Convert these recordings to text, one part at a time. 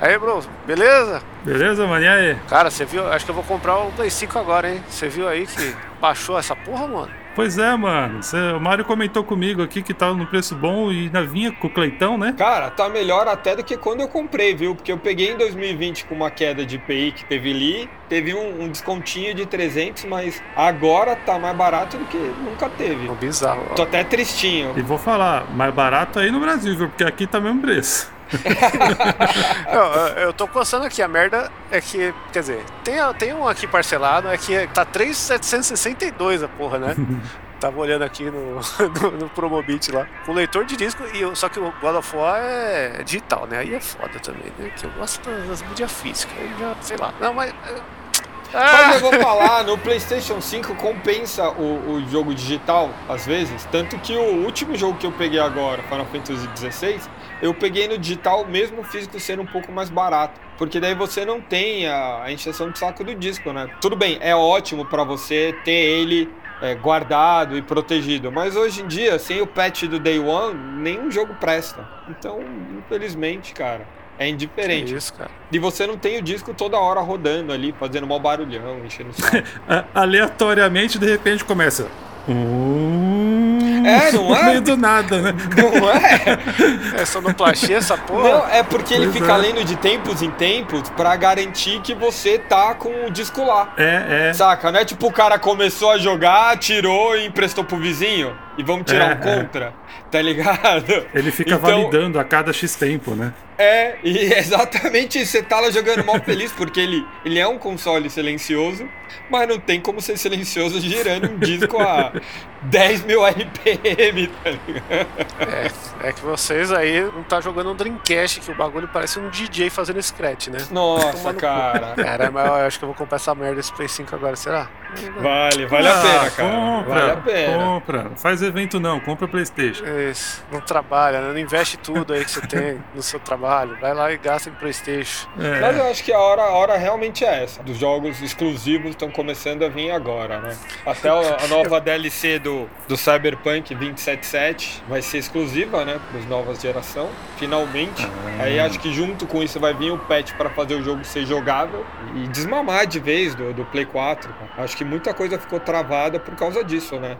Aí, bro, beleza? Beleza, mano? E aí? Cara, você viu? Acho que eu vou comprar o Play 5 agora, hein? Você viu aí que baixou essa porra, mano? Pois é, mano. Cê, o Mário comentou comigo aqui que tava no preço bom e ainda vinha com o Cleitão, né? Cara, tá melhor até do que quando eu comprei, viu? Porque eu peguei em 2020 com uma queda de IPI que teve ali, teve um, um descontinho de 300, mas agora tá mais barato do que nunca teve. É bizarro. Tô até tristinho. E vou falar, mais barato aí no Brasil, viu? Porque aqui tá mesmo preço. eu, eu tô coçando aqui, a merda é que, quer dizer, tem, tem um aqui parcelado, é que tá 3,762 a porra, né? Tava olhando aqui no, no, no Promobit lá. Com leitor de disco, e só que o God of War é digital, né? Aí é foda também, né? Que eu gosto das mídias físicas. Aí já, sei lá. Não, mas. Ah! Mas eu vou falar, no PlayStation 5 compensa o, o jogo digital, às vezes. Tanto que o último jogo que eu peguei agora, Final Fantasy XVI, eu peguei no digital, mesmo o físico sendo um pouco mais barato. Porque daí você não tem a, a encheção de saco do disco, né? Tudo bem, é ótimo para você ter ele é, guardado e protegido. Mas hoje em dia, sem o patch do Day One, nenhum jogo presta. Então, infelizmente, cara, é indiferente. isso, cara. E você não tem o disco toda hora rodando ali, fazendo mal barulhão, enchendo o saco. Aleatoriamente, de repente, começa. É, não é? Meio do nada, né? Não é? É sonoplastia essa porra? Não, é porque ele Pois fica é. lendo de tempos em tempos pra garantir que você tá com o disco lá. É, é. Saca? Não é tipo o cara começou a jogar, tirou e emprestou pro vizinho e vamos tirar É, um contra. Tá ligado? Ele fica Então- validando a cada X tempo, né? É, e é exatamente isso. Você tá lá jogando mal feliz, porque ele, ele é um console silencioso, mas não tem como ser silencioso girando um disco a 10 mil RPM, tá ligado? É, é que vocês aí não tá jogando um Dreamcast, que o bagulho parece um DJ fazendo scratch, né? Nossa, cara. Cara, mas eu acho que eu vou comprar essa merda desse Play 5 agora, será? Vale, vale a Ah, pena, cara. Compra, Vale a pena. compra. Faz evento não, compra Playstation. Isso, não trabalha, né? Não investe tudo aí que você tem no seu trabalho. Vai lá e gasta em Playstation. É. Mas eu acho que a hora, a hora realmente é essa. Dos jogos exclusivos estão começando a vir agora, né? Até o- a nova DLC do, do Cyberpunk 2077 vai ser exclusiva, né? Para as novas geração, finalmente. Ah. Aí acho que junto com isso vai vir o patch para fazer o jogo ser jogável e desmamar de vez do, do Play 4. cara. Acho que muita coisa ficou travada por causa disso, né?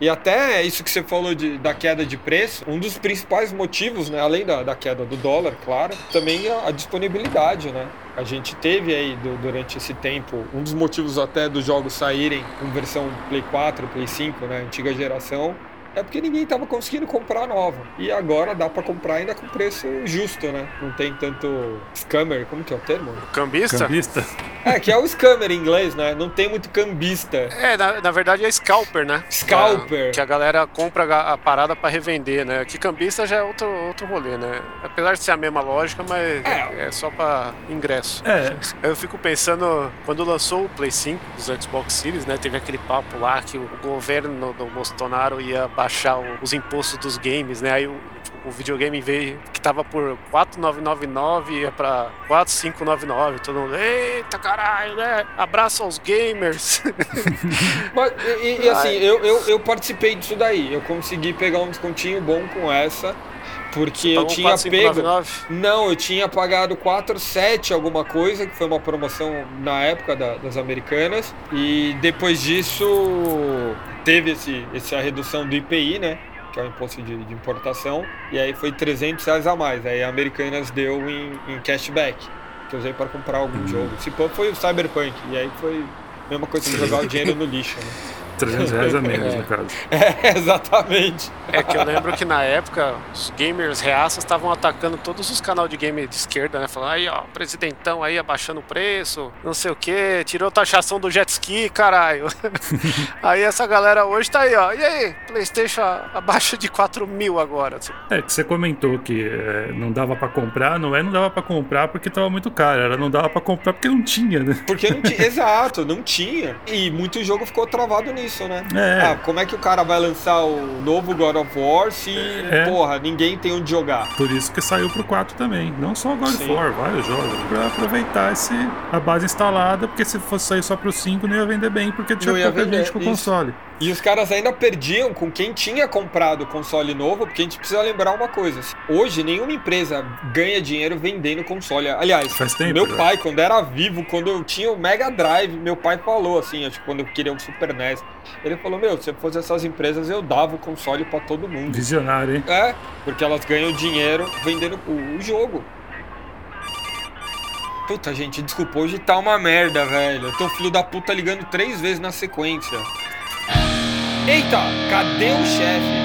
E até isso que você falou de, da queda de preço, um dos principais motivos, né, além da, da queda do dólar, claro, também a, a disponibilidade, né? A gente teve aí du- durante esse tempo, um dos motivos até dos jogos saírem com versão Play 4, Play 5, né, antiga geração, é porque ninguém tava conseguindo comprar nova. E agora dá pra comprar ainda com preço justo, né? Não tem tanto scammer, como que é o termo? Cambista? Cambista? É, que é o scammer em inglês, né? Não tem muito cambista. É, na, na verdade é scalper, né? Scalper. Que a, que a galera compra a, a parada pra revender, né? Que cambista já é outro, outro rolê, né? Apesar de ser a mesma lógica, mas é, É. só pra ingresso. É. Eu fico pensando, quando lançou o Play 5 dos Xbox Series, né? Teve aquele papo lá que o governo do Bolsonaro ia baixar os impostos dos games, né? Aí o, o videogame veio que tava por 4,999 ia pra 4,599. Todo mundo, eita caralho, né? Abraço aos gamers. Mas, e, e, assim, eu, eu, eu participei disso daí. Eu consegui pegar um descontinho bom com essa. Porque eu tinha pego. 4,599. Não, eu tinha pagado 4,7 alguma coisa, que foi uma promoção na época da- das americanas. E depois disso teve esse, essa redução do IPI, né? Que é o imposto de, de importação. E aí foi 300 reais a mais. Aí a Americanas deu em, em cashback. Que eu usei para comprar algum jogo. Se foi o Cyberpunk. E aí foi a mesma coisa que jogar o dinheiro no lixo, né? 300 reais a menos, É. no caso. É, exatamente. É que eu lembro que na época os gamers reaças estavam atacando todos os canais de game de esquerda, né? Falando, aí ó, presidentão aí abaixando o preço, não sei o que, tirou taxação do jet ski, caralho. aí essa galera hoje tá aí, ó. E aí, Playstation abaixo de 4 mil agora. assim. É, que você comentou que é, não dava pra comprar, não é não dava pra comprar porque tava muito caro, era não dava pra comprar porque não tinha, né? Porque não tinha. Exato, não tinha. E muito jogo ficou travado nisso, né? É. Ah, como é que o cara vai lançar o novo God of War se, É. porra, ninguém tem onde jogar? Por isso que saiu pro 4 também. Não só o God of. War, vários jogos. Pra aproveitar esse, a base instalada, porque se fosse sair só pro 5 não ia vender bem, porque tinha pouca vender, gente com o isso. console. E os caras ainda perdiam com quem tinha comprado o console novo, porque a gente precisa lembrar uma coisa. Hoje, nenhuma empresa ganha dinheiro vendendo console. Aliás, Faz tempo, meu pai, quando era vivo, quando eu tinha o Mega Drive, meu pai falou assim, acho que quando eu queria um Super NES, ele falou, meu, se fosse essas empresas, eu dava o console pra todo mundo. Visionário, hein? É, porque elas ganham dinheiro vendendo o, o jogo. Puta, gente, desculpa, hoje tá uma merda, velho. Eu tô filho da puta ligando três vezes na sequência. Eita, cadê o chefe?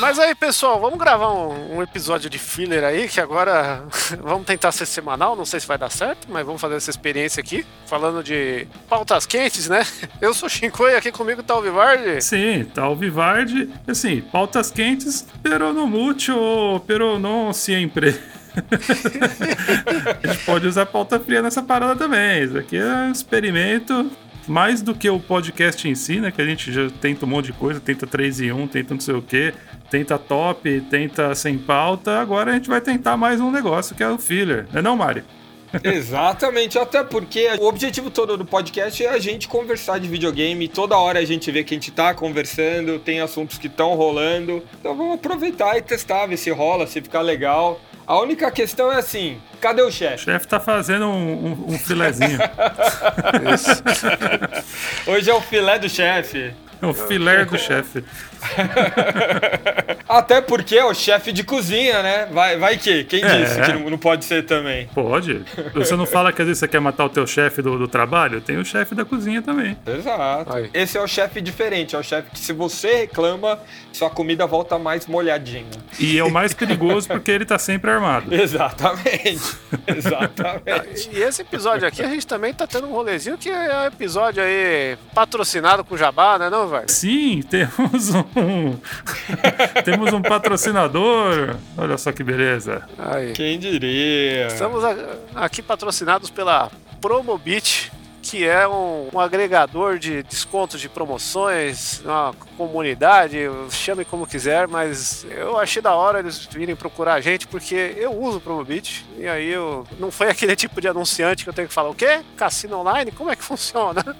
Mas aí, pessoal, vamos gravar um, um episódio de filler aí, que agora vamos tentar ser semanal, não sei se vai dar certo, mas vamos fazer essa experiência aqui, falando de pautas quentes, né? Eu sou o Shinko e aqui comigo tá o Vivardi. Sim, tá o Vivardi. Assim, pautas quentes, pero no mucho, pero não sempre. a gente pode usar pauta fria nessa parada também. Isso aqui é um experimento. Mais do que o podcast em si, né? Que a gente já tenta um monte de coisa, tenta 3 em 1, tenta não sei o quê, tenta top, tenta sem pauta. Agora a gente vai tentar mais um negócio que é o filler. É não, Mari? Exatamente, até porque o objetivo todo do podcast é a gente conversar de videogame. Toda hora a gente vê que a gente tá conversando, tem assuntos que estão rolando. Então vamos aproveitar e testar, ver se rola, se ficar legal. A única questão é assim: cadê o O chefe? chefe tá fazendo um, um, um filezinho. Isso. Hoje é o filé do chefe. O filé do chefe. Até porque é o chefe de cozinha, né? Vai, vai que? Quem É. disse que não, não pode ser também? Pode. Você não fala que às vezes você quer matar o teu chefe do, do trabalho? Tem o chefe da cozinha também. Exato. Aí. Esse é o chefe diferente, é o chefe que se você reclama, sua comida volta mais molhadinha. E é o mais perigoso porque ele tá sempre armado. Exatamente. Exatamente. E esse episódio aqui a gente também tá tendo um rolezinho que é um episódio aí patrocinado com Jabá, né, não, vai? Sim, temos um. temos um patrocinador. Olha só que beleza. Aí. Quem diria? Estamos aqui patrocinados pela Promobit, que é um, um agregador de descontos de promoções, uma comunidade, chame como quiser, mas eu achei da hora eles virem procurar a gente, porque eu uso o Promobit, e aí eu não foi aquele tipo de anunciante que eu tenho que falar, o quê? Cassino online? Como é que funciona?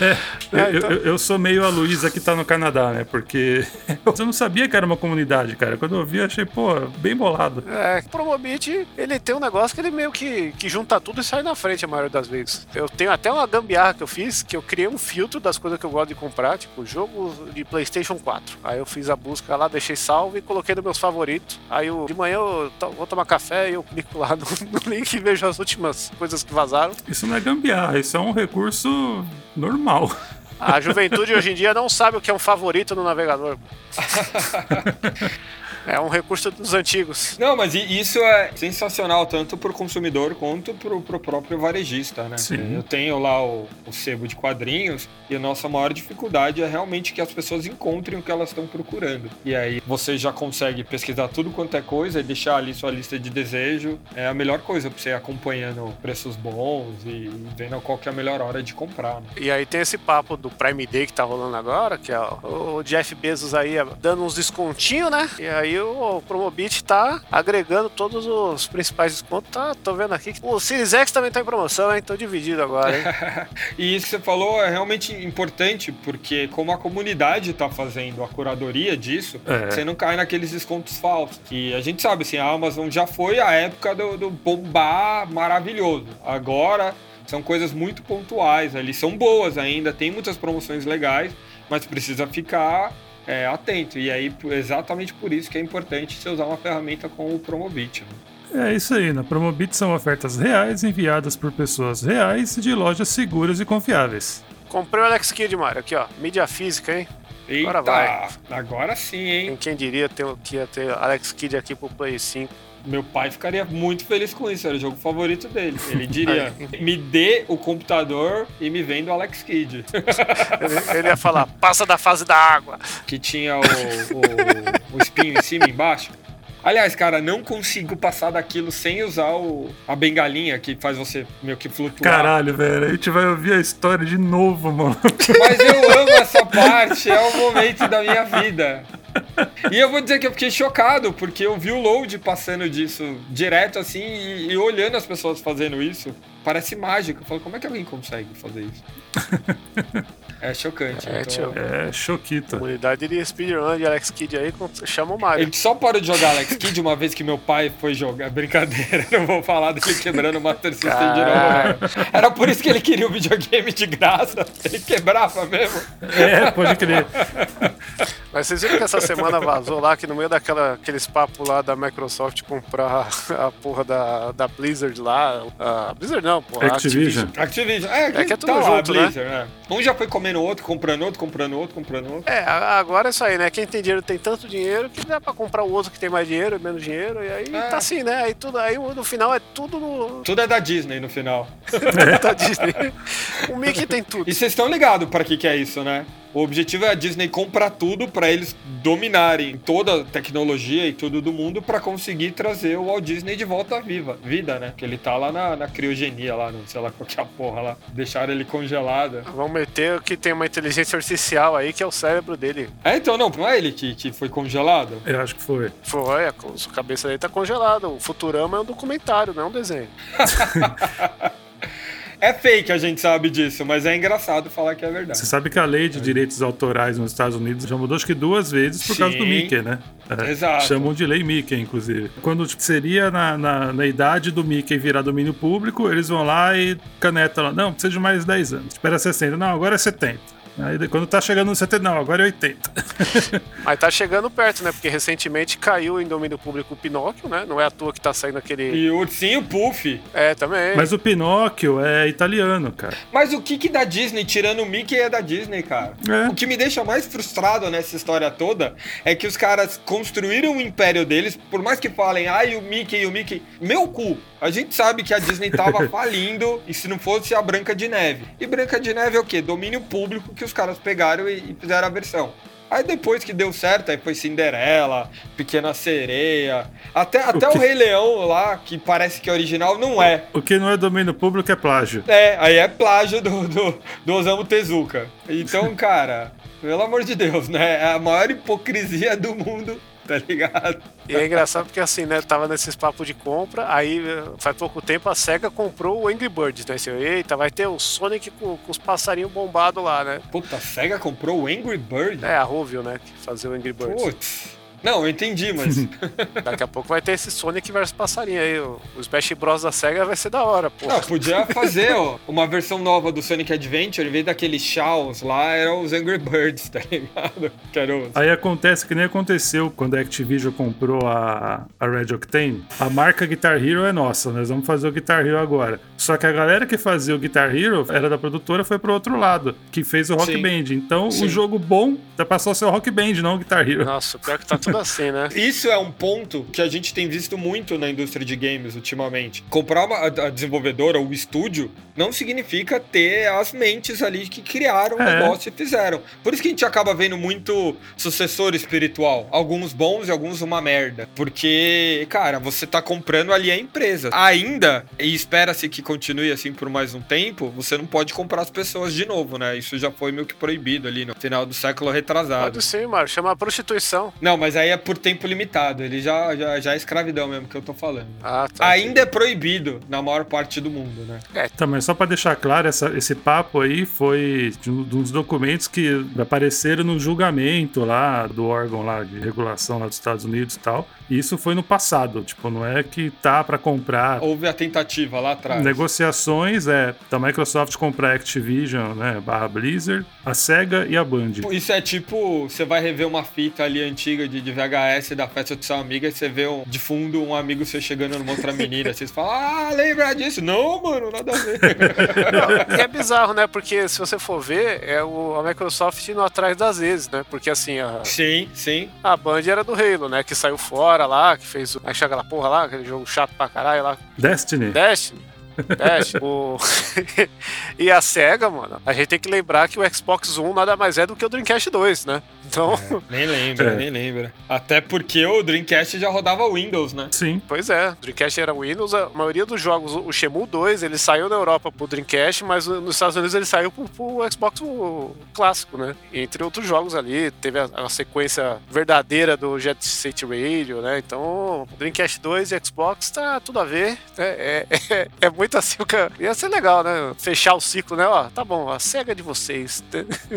É, É, eu, então- eu- eu sou meio a Luísa que tá no Canadá, né? Porque eu não sabia que era uma comunidade, cara. Quando eu vi, eu achei, pô, bem bolado. É, o Promobit, ele tem um negócio que ele meio que, que junta tudo e sai na frente a maioria das vezes. Eu tenho até uma gambiarra que eu fiz, que eu criei um filtro das coisas que eu gosto de comprar, tipo jogos de PlayStation 4. Aí eu fiz a busca lá, deixei salvo e coloquei nos meus favoritos. Aí eu, de manhã eu to- vou tomar café e eu clico lá no, no link e vejo as últimas coisas que vazaram. Isso não é gambiarra, isso é um recurso normal. A juventude hoje em dia não sabe o que é um favorito no navegador. É um recurso dos antigos. Não, mas isso é sensacional tanto para o consumidor quanto para o próprio varejista, né? Sim. Eu tenho lá o, o sebo de quadrinhos e a nossa maior dificuldade é realmente que as pessoas encontrem o que elas estão procurando. E aí você já consegue pesquisar tudo quanto é coisa e deixar ali sua lista de desejo. É a melhor coisa para você ir acompanhando preços bons e, vendo qual que é a melhor hora de comprar. Né? E aí tem esse papo do Prime Day que tá rolando agora, que é o o Jeff Bezos aí dando uns descontinhos, né? E aí o Promobit tá agregando todos os principais descontos. Tá, tô vendo aqui que o Series X também tá em promoção, hein? Tô dividido agora, hein? E isso que você falou é realmente importante, porque como a comunidade está fazendo a curadoria disso, É. você não cai naqueles descontos falsos. E a gente sabe, assim, a Amazon já foi a época do, do bombar maravilhoso. Agora são coisas muito pontuais ali, são boas ainda, tem muitas promoções legais, mas precisa ficar é, atento. E aí, exatamente por isso que é importante você usar uma ferramenta como o Promobit. né? É isso aí, na Promobit são ofertas reais enviadas por pessoas reais de lojas seguras e confiáveis. Comprei o Alex Kidd, Mário, aqui ó, mídia física, hein? Eita, Agora vai. agora sim, hein? Quem diria ter, que ia ter Alex Kidd aqui pro Play 5. Meu pai ficaria muito feliz com isso, era o jogo favorito dele. Ele diria: me dê o computador e me venda o Alex Kidd. Ele, ele ia falar, passa da fase da água. que tinha o, o, o espinho em cima e embaixo. Aliás, cara, não consigo passar daquilo sem usar o, a bengalinha que faz você meio que flutuar. Caralho, velho, a gente vai ouvir a história de novo, mano. Mas eu amo essa parte, é o momento da minha vida. E eu vou dizer que eu fiquei chocado, porque eu vi o load passando disso direto assim e, e olhando as pessoas fazendo isso. Parece mágico. Eu falo, como é que alguém consegue fazer isso? É chocante. É, então... É, choquita. Comunidade de speedrun de Alex Kidd aí, chama o Mario. Ele só parou de jogar Alex Kidd uma vez que meu pai foi jogar. Brincadeira, não vou falar dele quebrando o Master System de novo. Era por isso que ele queria o videogame de graça. Ele quebrava mesmo. É, pode crer. Mas vocês viram que essa semana vazou lá que no meio daqueles papos lá da Microsoft comprar a porra da, da Blizzard lá. A Blizzard não, porra. Activision. Activision. É, É que é tudo tá lá, junto, né? Blizzard, né? Um já foi comendo outro, comprando outro, comprando outro, comprando outro. É, agora é isso aí, né? Quem tem dinheiro tem tanto dinheiro que dá pra comprar o outro que tem mais dinheiro, menos dinheiro, e aí É. tá assim, né? Aí, tudo, aí no final é tudo no, Tudo é da Disney no final. da Disney. O Mickey tem tudo. E vocês estão ligados para que, que é isso, né? O objetivo é a Disney comprar tudo para eles dominarem toda a tecnologia e tudo do mundo para conseguir trazer o Walt Disney de volta à viva, vida, né? Que ele tá lá na, na criogenia, lá, no, sei lá qual que é a porra lá. Deixaram ele congelado. Vamos meter que tem uma inteligência artificial aí que é o cérebro dele. É, então não, não é ele que, que foi congelado? Eu acho que foi. Foi, a cabeça dele tá congelada. O Futurama é um documentário, não é um desenho. É fake, a gente sabe disso, mas é engraçado falar que é Você verdade. sabe que a lei de direitos autorais nos Estados Unidos já mudou acho que duas vezes por causa do Sim. Mickey, né? É, Exato. Chamam de lei Mickey, inclusive. Quando seria na, na, na idade do Mickey virar domínio público, eles vão lá e canetam lá. Não, precisa de mais 10 anos. Espera 60. Não, agora é 70. Aí quando tá chegando no 70, não, agora é 80. Mas tá chegando perto, né? Porque recentemente caiu em domínio público o Pinóquio, né? Não é à toa que tá saindo aquele. E o ursinho Puff. É, também. Mas o Pinóquio é italiano, cara. Mas o que que da Disney, tirando o Mickey, é da Disney, cara? É. O que me deixa mais frustrado nessa história toda é que os caras construíram o império deles, por mais que falem, ai, o Mickey, o Mickey. Meu cu! A gente sabe que a Disney tava falindo e se não fosse a Branca de Neve. E Branca de Neve é o quê? Domínio público que os caras pegaram e, e fizeram a versão. Aí depois que deu certo, aí foi Cinderela, Pequena Sereia, até, até o, que- Rei Leão lá, que parece que é original, não é. O que não é domínio público é plágio. É, aí é plágio do, do, do Osamu Tezuka. Então, cara, pelo amor de Deus, né? É a maior hipocrisia do mundo, tá ligado? E é engraçado porque assim, né? Tava nesses papos de compra, aí eh, faz pouco tempo a SEGA comprou o Angry Birds, né? Assim, Eita, vai ter o Sonic com, com os passarinhos bombados lá, né? Puta, a SEGA comprou o Angry Bird? É, a Rovio, né? Que fazia o Angry Birds. Putz. Não, eu entendi, mas. Daqui a pouco vai ter esse Sonic versus passarinho aí. O, Smash Bros da SEGA vai ser da hora, pô. Não, podia fazer ó, uma versão nova do Sonic Adventure, em vez daqueles Shaws lá, eram os Angry Birds, tá ligado? Quero. Aí acontece que nem aconteceu quando a Activision comprou a, a Red Octane. A marca Guitar Hero é nossa, nós vamos fazer o Guitar Hero agora. Só que a galera que fazia o Guitar Hero era da produtora, foi pro outro lado, que fez o Rock Sim. Band. Então Sim. o jogo bom tá passou a ser o Rock Band, não o Guitar Hero. Nossa, pior que tá tudo assim, né? Isso é um ponto que a gente tem visto muito na indústria de games ultimamente. Comprar uma, a a desenvolvedora ou o estúdio não significa ter as mentes ali que criaram o É. negócio e fizeram. Por isso que a gente acaba vendo muito sucessor espiritual. Alguns bons e alguns uma merda. Porque, cara, você tá comprando ali a empresa. Ainda, e espera-se que continue assim por mais um tempo, você não pode comprar as pessoas de novo, né? Isso já foi meio que proibido ali no final do século retrasado. Pode sim, Mário. Chama prostituição. Não, mas aí é por tempo limitado. Ele já, já, já é escravidão mesmo que eu tô falando. Ah, tá. Ainda é proibido na maior parte do mundo, né? Tá, mas só pra deixar claro, essa- esse papo aí foi de um dos documentos que apareceram no julgamento lá do órgão lá de regulação lá dos Estados Unidos e tal. E isso foi no passado, tipo, não é que tá pra comprar Houve a tentativa lá atrás. Negociações é da Microsoft comprar a Activision, né, barra Blizzard, a Sega e a Band. Isso é tipo, você vai rever uma fita ali antiga de, de VHS da festa de sua amiga e você vê um, de fundo um amigo seu chegando numa outra menina. Vocês falam, ah, lembra disso? Não, mano, nada a ver. Não, e é bizarro, né? Porque se você for ver, é o, a Microsoft indo atrás das vezes, né? Porque assim, a, sim, sim. a Band era do Halo, né? Que saiu fora lá, que fez o. Aí chega aquela porra lá, aquele jogo chato pra caralho lá. Destiny? Destiny. É, tipo. e a SEGA, mano, a gente tem que lembrar que o Xbox One nada mais é do que o Dreamcast 2, né? Então. É, nem lembra, é. nem lembra. Até porque o Dreamcast já rodava Windows, né? Sim. Pois é, o Dreamcast era Windows, a maioria dos jogos, o Shemu 2, ele saiu na Europa pro Dreamcast, mas nos Estados Unidos ele saiu pro, pro Xbox clássico, né? Entre outros jogos ali, teve a, a sequência verdadeira do Jet Set Radio, né? Então, Dreamcast 2 e Xbox tá tudo a ver. Né? É, é, é muito assim o. Ia ser legal, né? Fechar o ciclo, né? Ó, tá bom, a SEGA é de vocês.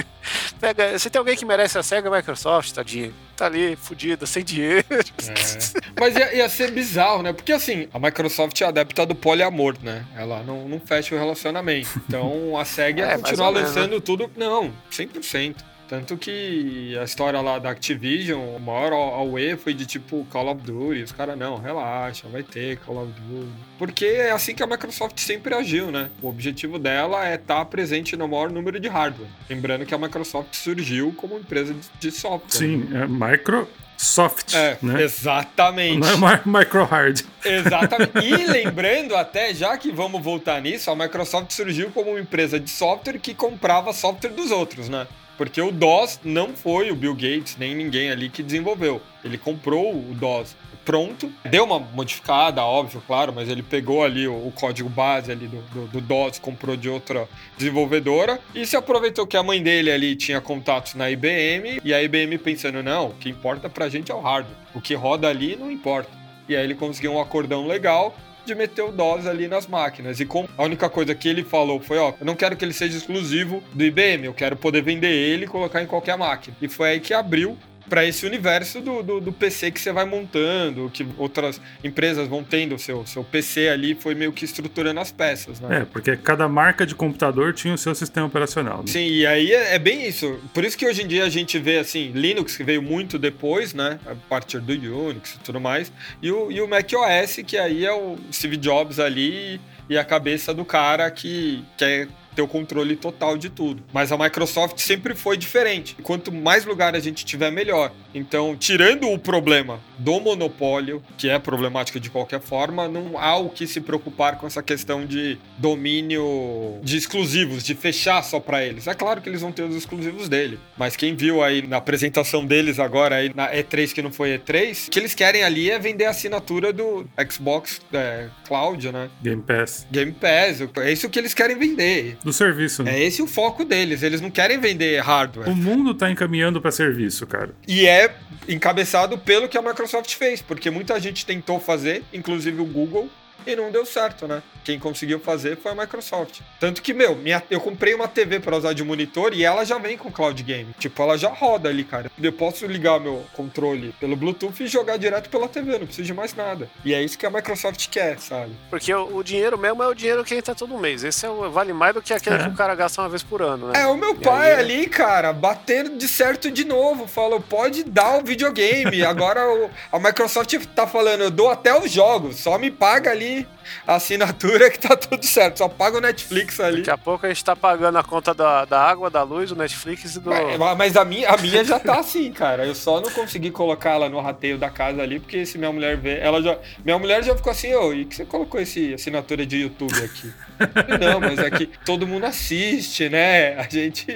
Pega, se tem alguém que merece a SEGA, Microsoft, tadinho. Tá ali, fudida, sem dinheiro. É. Mas ia, ia, ser bizarro, né? Porque assim, a Microsoft é adepta do poliamor, né? Ela não, não fecha o relacionamento. Então a SEGA ia é, continuar lançando tudo. Não, 100%. Tanto que a história lá da Activision, o maior AUE foi de tipo Call of Duty. Os caras, não, relaxa, vai ter Call of Duty. Porque é assim que a Microsoft sempre agiu, né? O objetivo dela é estar tá presente no maior número de hardware. Lembrando que a Microsoft surgiu como empresa de software. Sim, é micro. Soft, é, né? Exatamente. Não é micro hard. Exatamente. E lembrando até, já que vamos voltar nisso, a Microsoft surgiu como uma empresa de software que comprava software dos outros, né? Porque o DOS não foi o Bill Gates, nem ninguém ali que desenvolveu. Ele comprou o DOS pronto, deu uma modificada, óbvio, claro, mas ele pegou ali o, o código base ali do, do, do, DOS, comprou de outra desenvolvedora e se aproveitou que a mãe dele ali tinha contatos na IBM e a IBM pensando, não, o que importa pra gente é o hardware, o que roda ali não importa. E aí ele conseguiu um acordão legal de meter o DOS ali nas máquinas. E a única coisa que ele falou foi, ó, eu não quero que ele seja exclusivo do IBM, eu quero poder vender ele e colocar em qualquer máquina. E foi aí que abriu para esse universo do, do, do, PC que você vai montando, que outras empresas vão tendo o seu, seu PC ali, foi meio que estruturando as peças, né? É, porque cada marca de computador tinha o seu sistema operacional. Né? Sim, e aí é, é, bem isso. Por isso que hoje em dia a gente vê, assim, Linux, que veio muito depois, né? A partir do Unix e tudo mais, e o, e o Mac OS, que aí é o Steve Jobs ali e a cabeça do cara que quer ter o controle total de tudo. Mas a Microsoft sempre foi diferente. Quanto mais lugar a gente tiver, melhor. Então, tirando o problema do monopólio, que é problemático de qualquer forma, não há o que se preocupar com essa questão de domínio de exclusivos, de fechar só para eles. É claro que eles vão ter os exclusivos dele, mas quem viu aí na apresentação deles agora aí na E3 que não foi E3, o que eles querem ali é vender a assinatura do Xbox é, Cloud, né? Game Pass. Game Pass, é isso que eles querem vender do serviço. Né? É esse o foco deles. Eles não querem vender hardware. O mundo tá encaminhando para serviço, cara. E é encabeçado pelo que a Microsoft fez, porque muita gente tentou fazer, inclusive o Google, e não deu certo, né? Quem conseguiu fazer foi a Microsoft. Tanto que, meu, minha, eu comprei uma TV para usar de monitor e ela já vem com Cloud Game. Tipo, ela já roda ali, cara. Eu posso ligar meu controle pelo Bluetooth e jogar direto pela TV, não preciso de mais nada. E é isso que a Microsoft quer, sabe? Porque o, o dinheiro mesmo é o dinheiro que entra todo mês. Esse é o, vale mais do que aquele é. que o cara gasta uma vez por ano, né? É, o meu e pai aí, ali, cara, batendo de certo de novo. Falou, pode dar o videogame. Agora o, a Microsoft tá falando, eu dou até os jogos, só me paga ali a assinatura que tá tudo certo. Só paga o Netflix ali. Daqui a pouco a gente tá pagando a conta da, da água, da luz, do Netflix e do. É, mas a minha, a minha já tá assim, cara. Eu só não consegui colocar ela no rateio da casa ali, porque se minha mulher ver, ela já. Minha mulher já ficou assim, ô, e que você colocou esse assinatura de YouTube aqui? não, mas aqui é todo mundo assiste, né? A gente.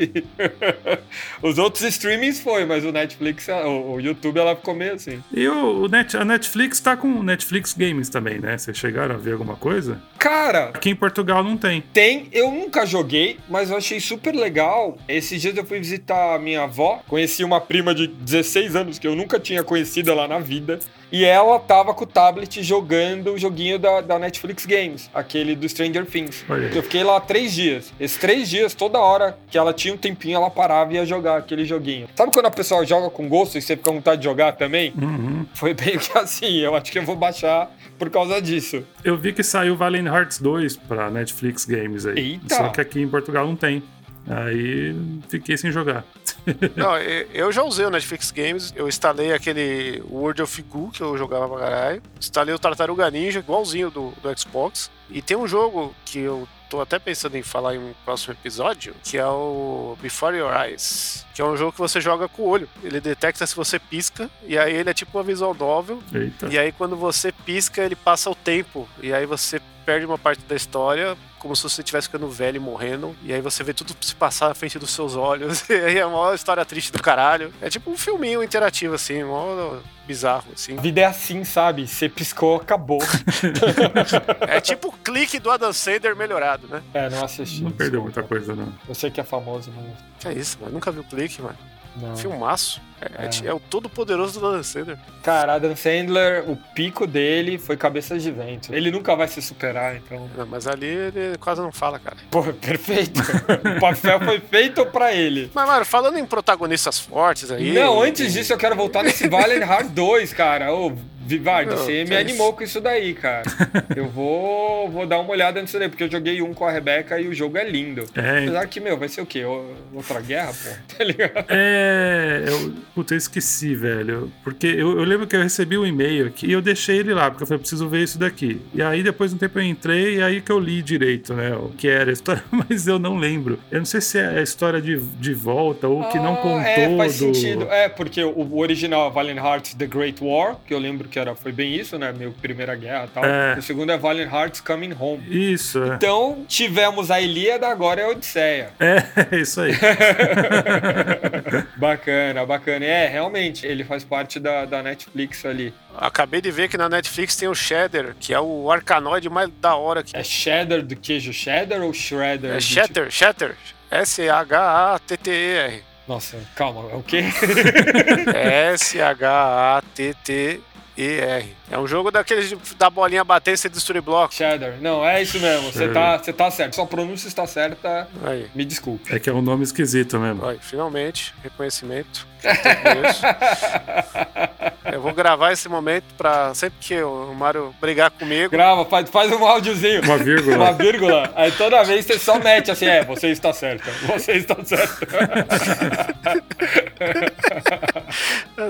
Os outros streamings foi, mas o Netflix, o, o YouTube, ela ficou meio assim. E o, o Net, a Netflix tá com Netflix Games também, né? Vocês chegaram a ver alguma coisa? Cara! Aqui em Portugal não tem. Tem, eu nunca joguei, mas eu achei super legal. Esses dias eu fui visitar a minha avó, conheci uma prima de 16 anos que eu nunca tinha conhecido lá na vida. E ela tava com o tablet jogando o joguinho da, da Netflix Games, aquele do Stranger Things. Eu fiquei lá três dias. Esses três dias, toda hora que ela tinha um tempinho, ela parava e ia jogar aquele joguinho. Sabe quando a pessoa joga com gosto e você fica com vontade de jogar também? Uhum. Foi bem que assim. Eu acho que eu vou baixar por causa disso. Eu vi que saiu Valiant Hearts 2 pra Netflix Games aí. Eita. Só que aqui em Portugal não tem. Aí fiquei sem jogar. Não, eu já usei o Netflix Games, eu instalei aquele World of Goo que eu jogava pra caralho. Instalei o Tartaruga Ninja, igualzinho do, do Xbox. E tem um jogo que eu tô até pensando em falar em um próximo episódio, que é o Before Your Eyes. Que é um jogo que você joga com o olho. Ele detecta se você pisca, e aí ele é tipo uma visual novel. Eita. E aí quando você pisca, ele passa o tempo. E aí você perde uma parte da história, como se você estivesse ficando velho e morrendo. E aí você vê tudo se passar na frente dos seus olhos. E aí é uma história triste do caralho. É tipo um filminho interativo, assim, mó bizarro, assim. A vida é assim, sabe? Você piscou, acabou. É tipo o clique do Adam Sandler melhorado, né? é, não assisti. Não perdeu muita coisa, não. Eu sei que é famoso, mas. Que é isso, mano. Nunca vi o clique, mano. Não. Filmaço. É, é É. é o todo poderoso do Adam Sandler. Cara, Adam Sandler, o pico dele foi cabeças de vento. Ele nunca vai se superar, então. Não, Mas ali ele quase não fala, cara. Pô, perfeito. o papel foi feito pra ele. Mas, mano, falando em protagonistas fortes aí. Não, antes disso eu quero voltar nesse Valiant Hard 2, cara. Ô, Vivardo, você me animou com isso daí, cara. Eu vou, vou dar uma olhada nisso daí, porque eu joguei um com a Rebeca e o jogo é lindo. É, Apesar que, meu, vai ser o quê? Outra guerra, pô? Tá ligado? É. Eu, puta, eu esqueci, velho. Porque eu, eu lembro que eu recebi um e-mail aqui e eu deixei ele lá, porque eu falei, preciso ver isso daqui. E aí, depois de um tempo, eu entrei e aí que eu li direito, né? O que era a história, mas eu não lembro. Eu não sei se é a história de, de volta ou que não Ah, contou. É, faz do... sentido. É, porque o, o original é Valiant Hearts The Great War, que eu lembro que era, foi bem isso, né? Meio Primeira Guerra e tal. É. O segundo é Valiant Hearts Coming Home. Isso, é. Então, tivemos a Ilíada, agora é a Odisseia. É, isso aí. bacana, bacana. É, realmente, ele faz parte da, da Netflix ali. Acabei de ver que na Netflix tem o Shader, que é o arcanoide mais da hora que É cheddar do queijo cheddar ou shredder? É Shatter, Shatter. S-H-A-T-T-E-R. tipo- Nossa, calma, é o quê? S-H-A-T-T-E-R. É um jogo daqueles da bolinha bater e você destruir bloco. cheddar. Não, é isso mesmo. Você Sei. tá, você tá certo. Sua pronúncia está certa. Aí, Me desculpe. É que é um nome esquisito mesmo. aí, finalmente, reconhecimento. Eu vou gravar esse momento pra sempre que o Mário brigar comigo. Grava, faz, faz um áudiozinho. Uma vírgula. Uma vírgula. Aí toda vez você só mete assim, é, você está certa. Você está certa.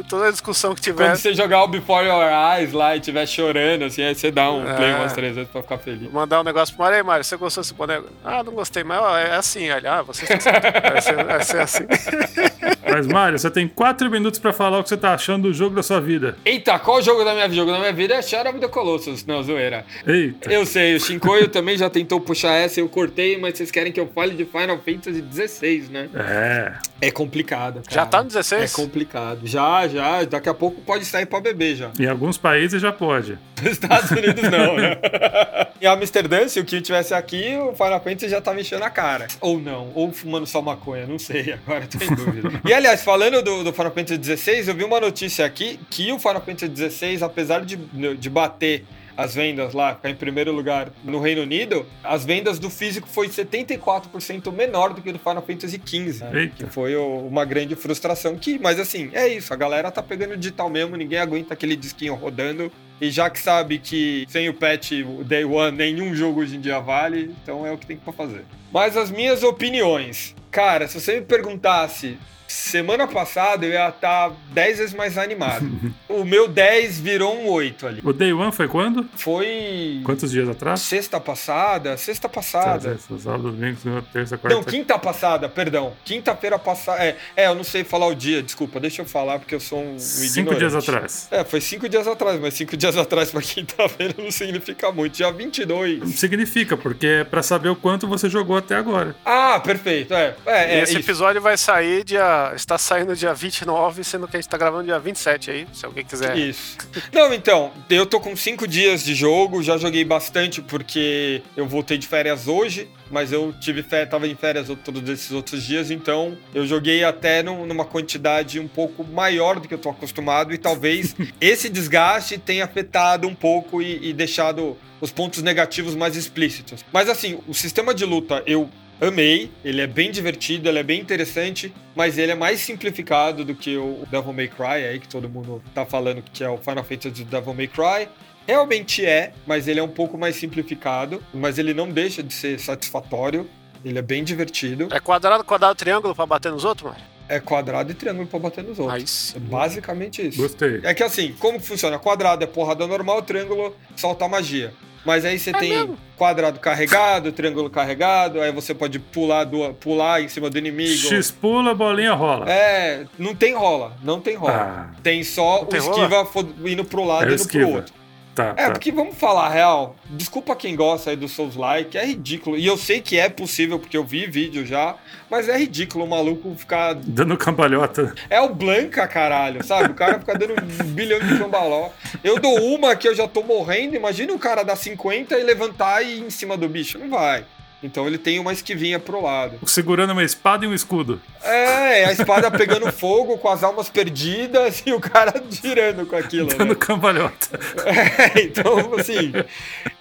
Toda discussão que tiver. Quando você jogar o Before Your Eyes lá e estiver chorando, assim, aí você dá um É. play umas três vezes pra ficar feliz. Mandar um negócio pro Mário, aí Mário, você gostou desse boneco? Ah, não gostei, mas ó, é assim, olha, ah, você certo. vai, ser, vai ser assim. Mas, Mário, você tem quatro minutos pra falar o que você tá achando do jogo da sua vida. Eita, qual o jogo da minha vida? O jogo da minha vida é Shadow of the Colossus. Não, zoeira. Eita. Eu sei, o Shinkoio também já tentou puxar essa, eu cortei, mas vocês querem que eu fale de Final Fantasy XVI, né? É. É complicado, cara. Já tá no É 16? complicado. Já, já. Daqui a pouco pode sair pra beber já. Em alguns países já pode. Nos Estados Unidos não, né? em Amsterdã, se o Kyo tivesse aqui, o Final Fantasy já tava enchendo a cara. Ou não, ou fumando só maconha, não sei, agora tô em dúvida. e aliás, falando do, do Final Fantasy XVI, eu vi uma notícia aqui que o Final Fantasy XVI, apesar de, de bater as vendas lá, ficar em primeiro lugar no Reino Unido, as vendas do físico foi 74% menor do que do Final Fantasy XV, né? Que foi o- uma grande frustração. Que, mas assim, é isso, a galera tá pegando digital mesmo, ninguém aguenta aquele disquinho rodando. E já que sabe que sem o patch o Day One nenhum jogo hoje em dia vale, então é o que tem pra fazer. Mas as minhas opiniões. Cara, se você me perguntasse semana passada, eu ia estar 10 vezes mais animado. o meu 10 virou um 8 ali. O Day One foi quando? Foi. Quantos dias atrás? Sexta passada? Sexta passada. Sábado, domingo, segunda, terça, quarta. Não, quinta passada, perdão. Quinta-feira passada. É, é, eu não sei falar o dia, desculpa, deixa eu falar porque eu sou um, Cinco ignorante. dias atrás. É, foi cinco dias atrás, mas cinco dias atrás pra quinta-feira não significa muito. Dia 22. Significa, porque é pra saber o quanto você jogou até agora. Ah, perfeito. É, é, E é esse isso. episódio vai sair dia. Está saindo dia 29, sendo que a gente tá gravando dia 27 aí, se alguém quiser. Isso. Não, então, eu tô com cinco dias de jogo, já joguei bastante porque eu voltei de férias hoje, mas eu tive férias, tava em férias todos esses outros dias, então eu joguei até num- numa quantidade um pouco maior do que eu tô acostumado e talvez esse desgaste tenha afetado um pouco e, e deixado os pontos negativos mais explícitos. Mas assim, o sistema de luta eu amei, ele é bem divertido, ele é bem interessante, mas ele é mais simplificado do que o Devil May Cry aí, que todo mundo tá falando que é o Final Fantasy do Devil May Cry. Realmente é, mas ele é um pouco mais simplificado, mas ele não deixa de ser satisfatório. Ele é bem divertido. É quadrado, quadrado, triângulo pra bater nos outros, mano? É quadrado e triângulo pra bater nos outros. É basicamente isso. Gostei. É que assim, como que funciona? Quadrado é porrada normal, triângulo solta magia. Mas aí você É tem mesmo? quadrado carregado, triângulo carregado, aí você pode pular, do, pular em cima do inimigo. X pula, bolinha rola. É, não tem rola, não tem rola. Ah. Tem só o esquiva fo- indo pro lado É e indo esquiva. pro outro. Tá, É, tá. porque vamos falar a real. Desculpa quem gosta aí do Souls Like, é ridículo. E eu sei que é possível, porque eu vi vídeo já, mas é ridículo o maluco ficar. Dando cambalhota. É o Blanca, caralho, sabe? O cara fica dando um bilhão de cambaló. Eu dou uma que eu já tô morrendo, imagina o cara dar 50 e levantar e ir em cima do bicho. Não vai. Então ele tem uma esquivinha pro lado. Segurando uma espada e um escudo. É, a espada pegando fogo com as almas perdidas e o cara girando com aquilo. né? Dando cambalhota. É, então, assim,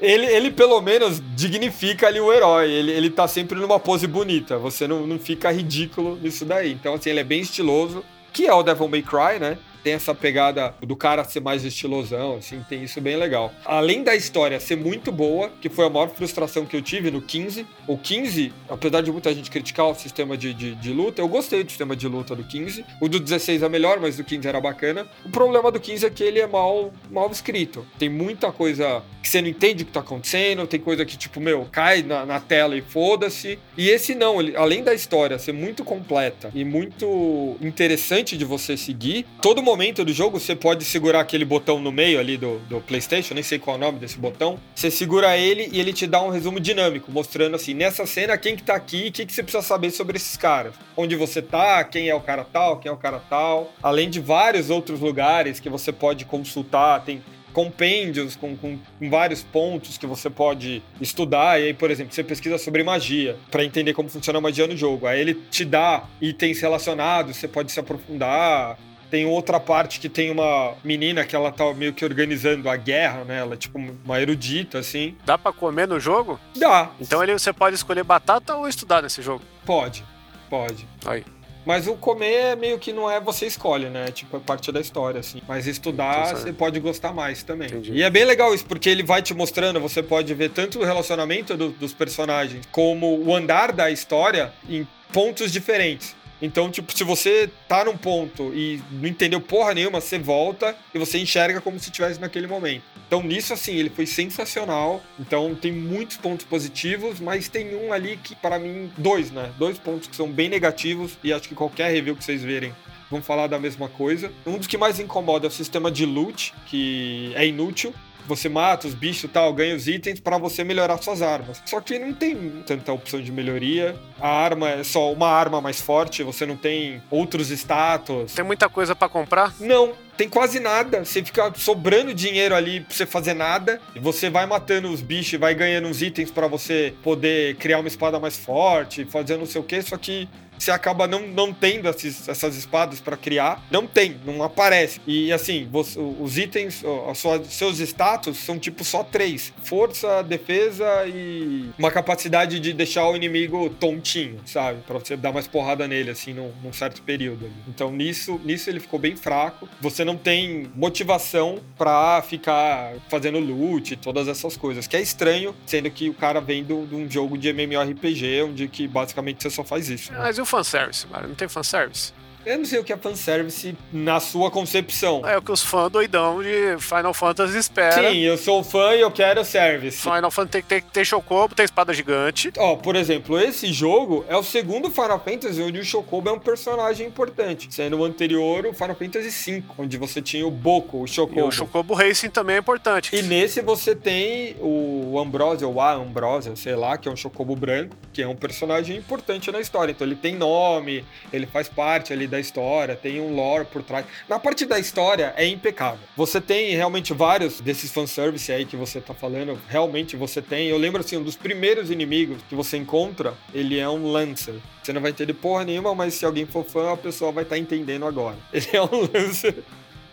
ele, ele pelo menos dignifica ali o herói. Ele, ele tá sempre numa pose bonita. Você não, não fica ridículo nisso daí. Então, assim, ele é bem estiloso, que é o Devil May Cry, né? Tem essa pegada do cara ser mais estilosão, assim, tem isso bem legal. Além da história ser muito boa, que foi a maior frustração que eu tive no 15. O 15, apesar de muita gente criticar o sistema de, de, de luta, eu gostei do sistema de luta do 15. O do 16 é melhor, mas o 15 era bacana. O problema do 15 é que ele é mal, mal escrito. Tem muita coisa que você não entende o que tá acontecendo, tem coisa que, tipo, meu, cai na, na tela e foda-se. E esse não, ele, além da história ser muito completa e muito interessante de você seguir, todo momento do jogo você pode segurar aquele botão no meio ali do, do PlayStation, nem sei qual é o nome desse botão. Você segura ele e ele te dá um resumo dinâmico, mostrando assim, nessa cena, quem que tá aqui e o que, que você precisa saber sobre esses caras. Onde você tá, quem é o cara tal, quem é o cara tal. Além de vários outros lugares que você pode consultar, tem compêndios com, com, com vários pontos que você pode estudar. E aí, por exemplo, você pesquisa sobre magia para entender como funciona a magia no jogo. Aí ele te dá itens relacionados, você pode se aprofundar. Tem outra parte que tem uma menina que ela tá meio que organizando a guerra, né? Ela é tipo uma erudita, assim. Dá pra comer no jogo? Dá. Então ele, você pode escolher batata ou estudar nesse jogo. Pode. Pode. Aí. Mas o comer é meio que não é você escolhe, né? Tipo, é parte da história, assim. Mas estudar, Então, você pode gostar mais também. Entendi. E é bem legal isso, porque ele vai te mostrando, você pode ver tanto o relacionamento do- dos personagens, como o andar da história em pontos diferentes. Então, tipo, se você tá num ponto e não entendeu porra nenhuma, você volta e você enxerga como se estivesse naquele momento. Então, nisso, assim, ele foi sensacional. Então, tem muitos pontos positivos, mas tem um ali que, para mim, dois, né? Dois pontos que são bem negativos e acho que qualquer review que vocês verem vão falar da mesma coisa. Um dos que mais incomoda é o sistema de loot, que é inútil. Você mata os bichos e tal, ganha os itens pra você melhorar suas armas. Só que não tem tanta opção de melhoria. A arma é só uma arma mais forte, você não tem outros status. Tem muita coisa pra comprar? Não, tem quase nada. Você fica sobrando dinheiro ali pra você fazer nada. E você vai matando os bichos e vai ganhando uns itens pra você poder criar uma espada mais forte, fazer não sei o que. Só que você acaba não, não tendo esses- essas espadas pra criar. Não tem, não aparece. E assim, você- os itens, sua- seus status são tipo só três: força, defesa e uma capacidade de deixar o inimigo tontinho, sabe? Pra você dar mais porrada nele, assim, num, num certo período. ali. Então nisso, nisso ele ficou bem fraco. Você não tem motivação pra ficar fazendo loot todas essas coisas. Que é estranho, sendo que o cara vem de um jogo de MMORPG, onde que basicamente você só faz isso. né? Mas e o fanservice, mano? Não tem fanservice? Eu não sei o que é fanservice na sua concepção. É o que os fãs doidão de Final Fantasy esperam. Sim, eu sou fã e eu quero service. Final Fantasy tem que ter, ter Chocobo, tem espada gigante. Ó, por exemplo, esse jogo é o segundo Final Fantasy onde o Chocobo é um personagem importante. Sendo o anterior, o Final Fantasy V, onde você tinha o Boko, o E Chocobo. o Chocobo Racing também é importante. E nesse você tem o Ambrosio, ou a Ambrosia, sei lá, que é um chocobo branco, que é um personagem importante na história. Então ele tem nome, ele faz parte ali da história, tem um lore por trás. Na parte da história é impecável. Você tem realmente vários desses fanservice aí que você tá falando, realmente você tem. Eu lembro assim, um dos primeiros inimigos que você encontra, ele é um Lancer. Você não vai entender porra nenhuma, mas se alguém for fã, a pessoa vai estar entendendo agora. Ele é um Lancer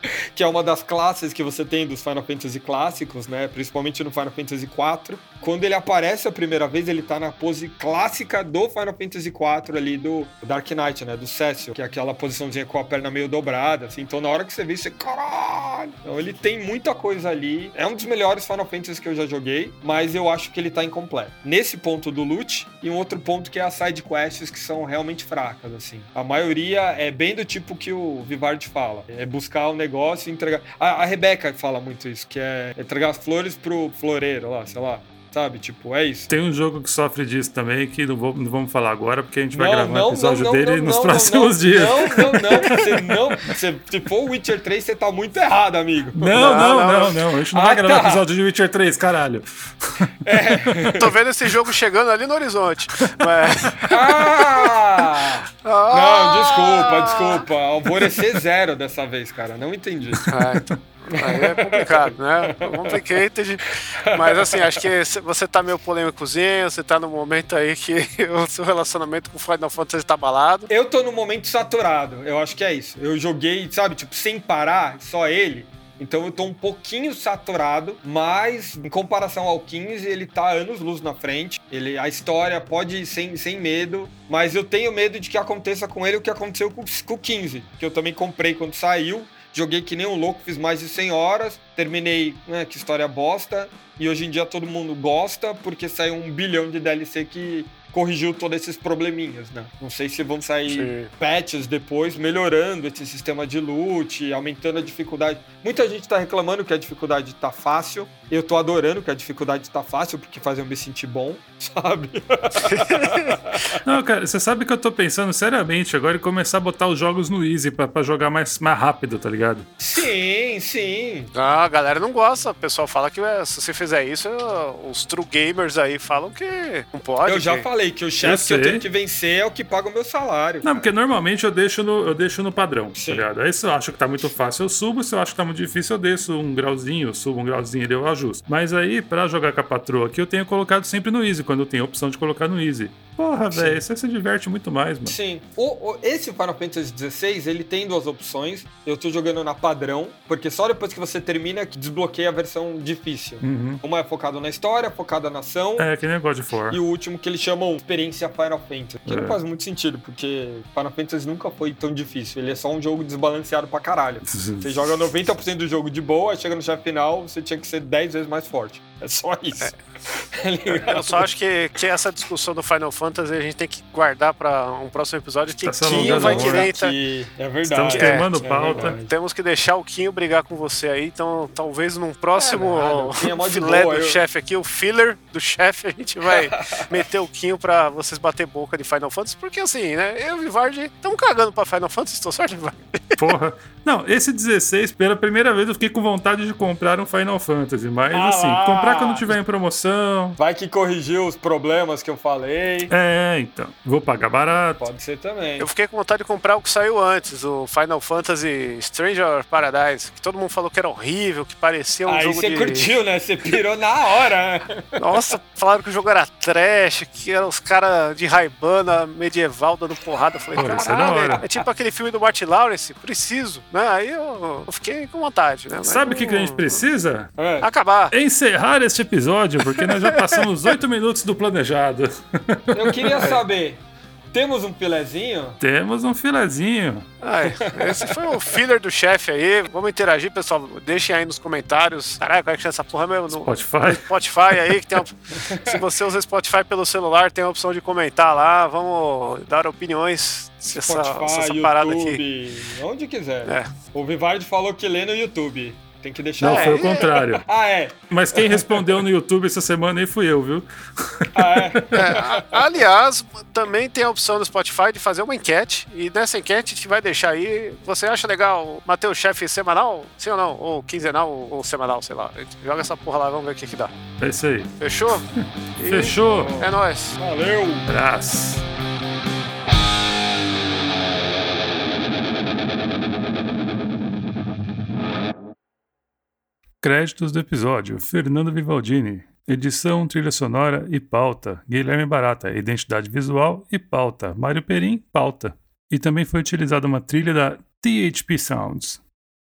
que é uma das classes que você tem dos Final Fantasy clássicos, né? Principalmente no Final Fantasy IV. quando ele aparece a primeira vez, ele tá na pose clássica do Final Fantasy IV ali, do Dark Knight, né? Do Cecil, que é aquela posiçãozinha com a perna meio dobrada, assim. Então na hora que você vê, você. Caralho! Então ele tem muita coisa ali. É um dos melhores Final Fantasy que eu já joguei, mas eu acho que ele tá incompleto. Nesse ponto do loot, e um outro ponto que é as side quests que são realmente fracas, assim. A maioria é bem do tipo que o Vivard fala. É buscar o negócio e entregar. A, a Rebeca fala muito isso, que é entregar flores pro floreiro lá, sei lá sabe? Tipo, é isso. Tem um jogo que sofre disso também, que não, vou, não vamos falar agora, porque a gente vai gravar um episódio não, dele nos próximos dias. Não, não, não. Você não. Você, se for o Witcher 3, você tá muito errado, amigo. Não, não, não, não. A gente não ah, vai gravar tá. episódio de Witcher 3, caralho. É. Tô vendo esse jogo chegando ali no horizonte. Mas... Ah! ah! Não, desculpa, desculpa. Alvorecer zero dessa vez, cara. Não entendi. Ah, então. Aí é complicado, né? Complicated. Mas assim, acho que você tá meio polêmicozinho, você tá no momento aí que o seu relacionamento com o Final Fantasy tá balado. Eu tô no momento saturado, eu acho que é isso. Eu joguei, sabe, tipo, sem parar, só ele. Então eu tô um pouquinho saturado, mas em comparação ao 15, ele tá anos luz na frente. Ele, a história pode ir sem, sem medo, mas eu tenho medo de que aconteça com ele o que aconteceu com, com o 15, que eu também comprei quando saiu Joguei que nem um louco, fiz mais de 100 horas, terminei, né, que história bosta. E hoje em dia todo mundo gosta porque saiu um bilhão de DLC que corrigiu todos esses probleminhas, né? Não sei se vão sair Sim. patches depois melhorando esse sistema de loot, aumentando a dificuldade. Muita gente tá reclamando que a dificuldade tá fácil. Eu tô adorando que a dificuldade tá fácil, porque faz eu me sentir bom, sabe? Não, cara, você sabe que eu tô pensando seriamente agora em começar a botar os jogos no Easy pra, pra jogar mais, mais rápido, tá ligado? Sim, sim. Ah, a galera não gosta. O pessoal fala que é, se você fizer isso, os true gamers aí falam que não pode. Eu já falei que o chefe que eu tenho que vencer é o que paga o meu salário. Não, cara. porque normalmente eu deixo no, eu deixo no padrão, tá sim. tá ligado? Aí se eu acho que tá muito fácil, eu subo. Se eu acho que tá muito difícil, eu desço um grauzinho, eu subo um grauzinho e eu ajusto. Mas aí, pra jogar com a patroa aqui, eu tenho colocado sempre no Easy, quando eu tenho a opção de colocar no Easy. Porra, velho, você se diverte muito mais, mano. Sim. O, o, esse Final Fantasy XVI, ele tem duas opções. Eu tô jogando na padrão, porque só depois que você termina que desbloqueia a versão difícil. Uhum. Uma é focada na história, focada na ação. É, que nem God of War. E o último que eles chamam experiência Final Fantasy. Que é. não faz muito sentido, porque Final Fantasy nunca foi tão difícil. Ele é só um jogo desbalanceado pra caralho. você joga 90% do jogo de boa, chega no chefe final, você tinha que ser 10 vezes mais forte. É só isso. É. Eu só acho que, que essa discussão do Final Fantasy a gente tem que guardar para um próximo episódio que tá Quinho vai querer. Tá... É verdade. Estamos queimando é, pauta. É temos que deixar o Quinho brigar com você aí. Então, talvez num próximo é, filé boa, do eu... chefe aqui, o filler do chefe, a gente vai meter o Quinho para vocês bater boca de Final Fantasy. Porque assim, né? Eu e o Vivard estamos cagando para Final Fantasy, estou certo, Vivard? Porra. Não, esse 16, pela primeira vez eu fiquei com vontade de comprar um Final Fantasy. Mas ah, assim, comprar quando tiver em promoção. Vai que corrigiu os problemas que eu falei. É, então. Vou pagar barato. Pode ser também. Eu fiquei com vontade de comprar o que saiu antes, o Final Fantasy Stranger Paradise, que todo mundo falou que era horrível, que parecia um Aí jogo de... Aí você curtiu, né? Você pirou na hora. Nossa, falaram que o jogo era trash, que eram os caras de raibana medieval dando porrada. Eu falei, Pô, caralho, é, é tipo aquele filme do Martin Lawrence, preciso, né? Aí eu, eu fiquei com vontade, né? Mas Sabe o que, que a gente precisa? É. Acabar. Encerrar este episódio, porque nós já passamos oito minutos do planejado. Eu queria saber, temos um filezinho? Temos um filezinho. Ai, esse foi o filler do chefe aí. Vamos interagir, pessoal. Deixem aí nos comentários. Caraca, como é que chama essa porra mesmo? No Spotify. Spotify aí, que tem Se você usa Spotify pelo celular, tem a opção de comentar lá. Vamos dar opiniões essa, Spotify, essa parada YouTube, aqui. Onde quiser. É. O Vivardi falou que lê no YouTube. Tem que deixar. Não, foi o contrário. ah, é. Mas quem respondeu no YouTube essa semana aí fui eu, viu? Ah, é? é. Aliás, também tem a opção no Spotify de fazer uma enquete. E nessa enquete a gente vai deixar aí. Você acha legal o chefe semanal? Sim ou não? Ou quinzenal ou, semanal, sei lá. A gente joga essa porra lá, vamos ver o que, que dá. É isso aí. Fechou? Fechou. É nóis. Valeu. Abraço. Créditos do episódio: Fernando Vivaldini. Edição, trilha sonora e pauta: Guilherme Barata. Identidade visual e pauta: Mário Perim, pauta. E também foi utilizada uma trilha da THP Sounds.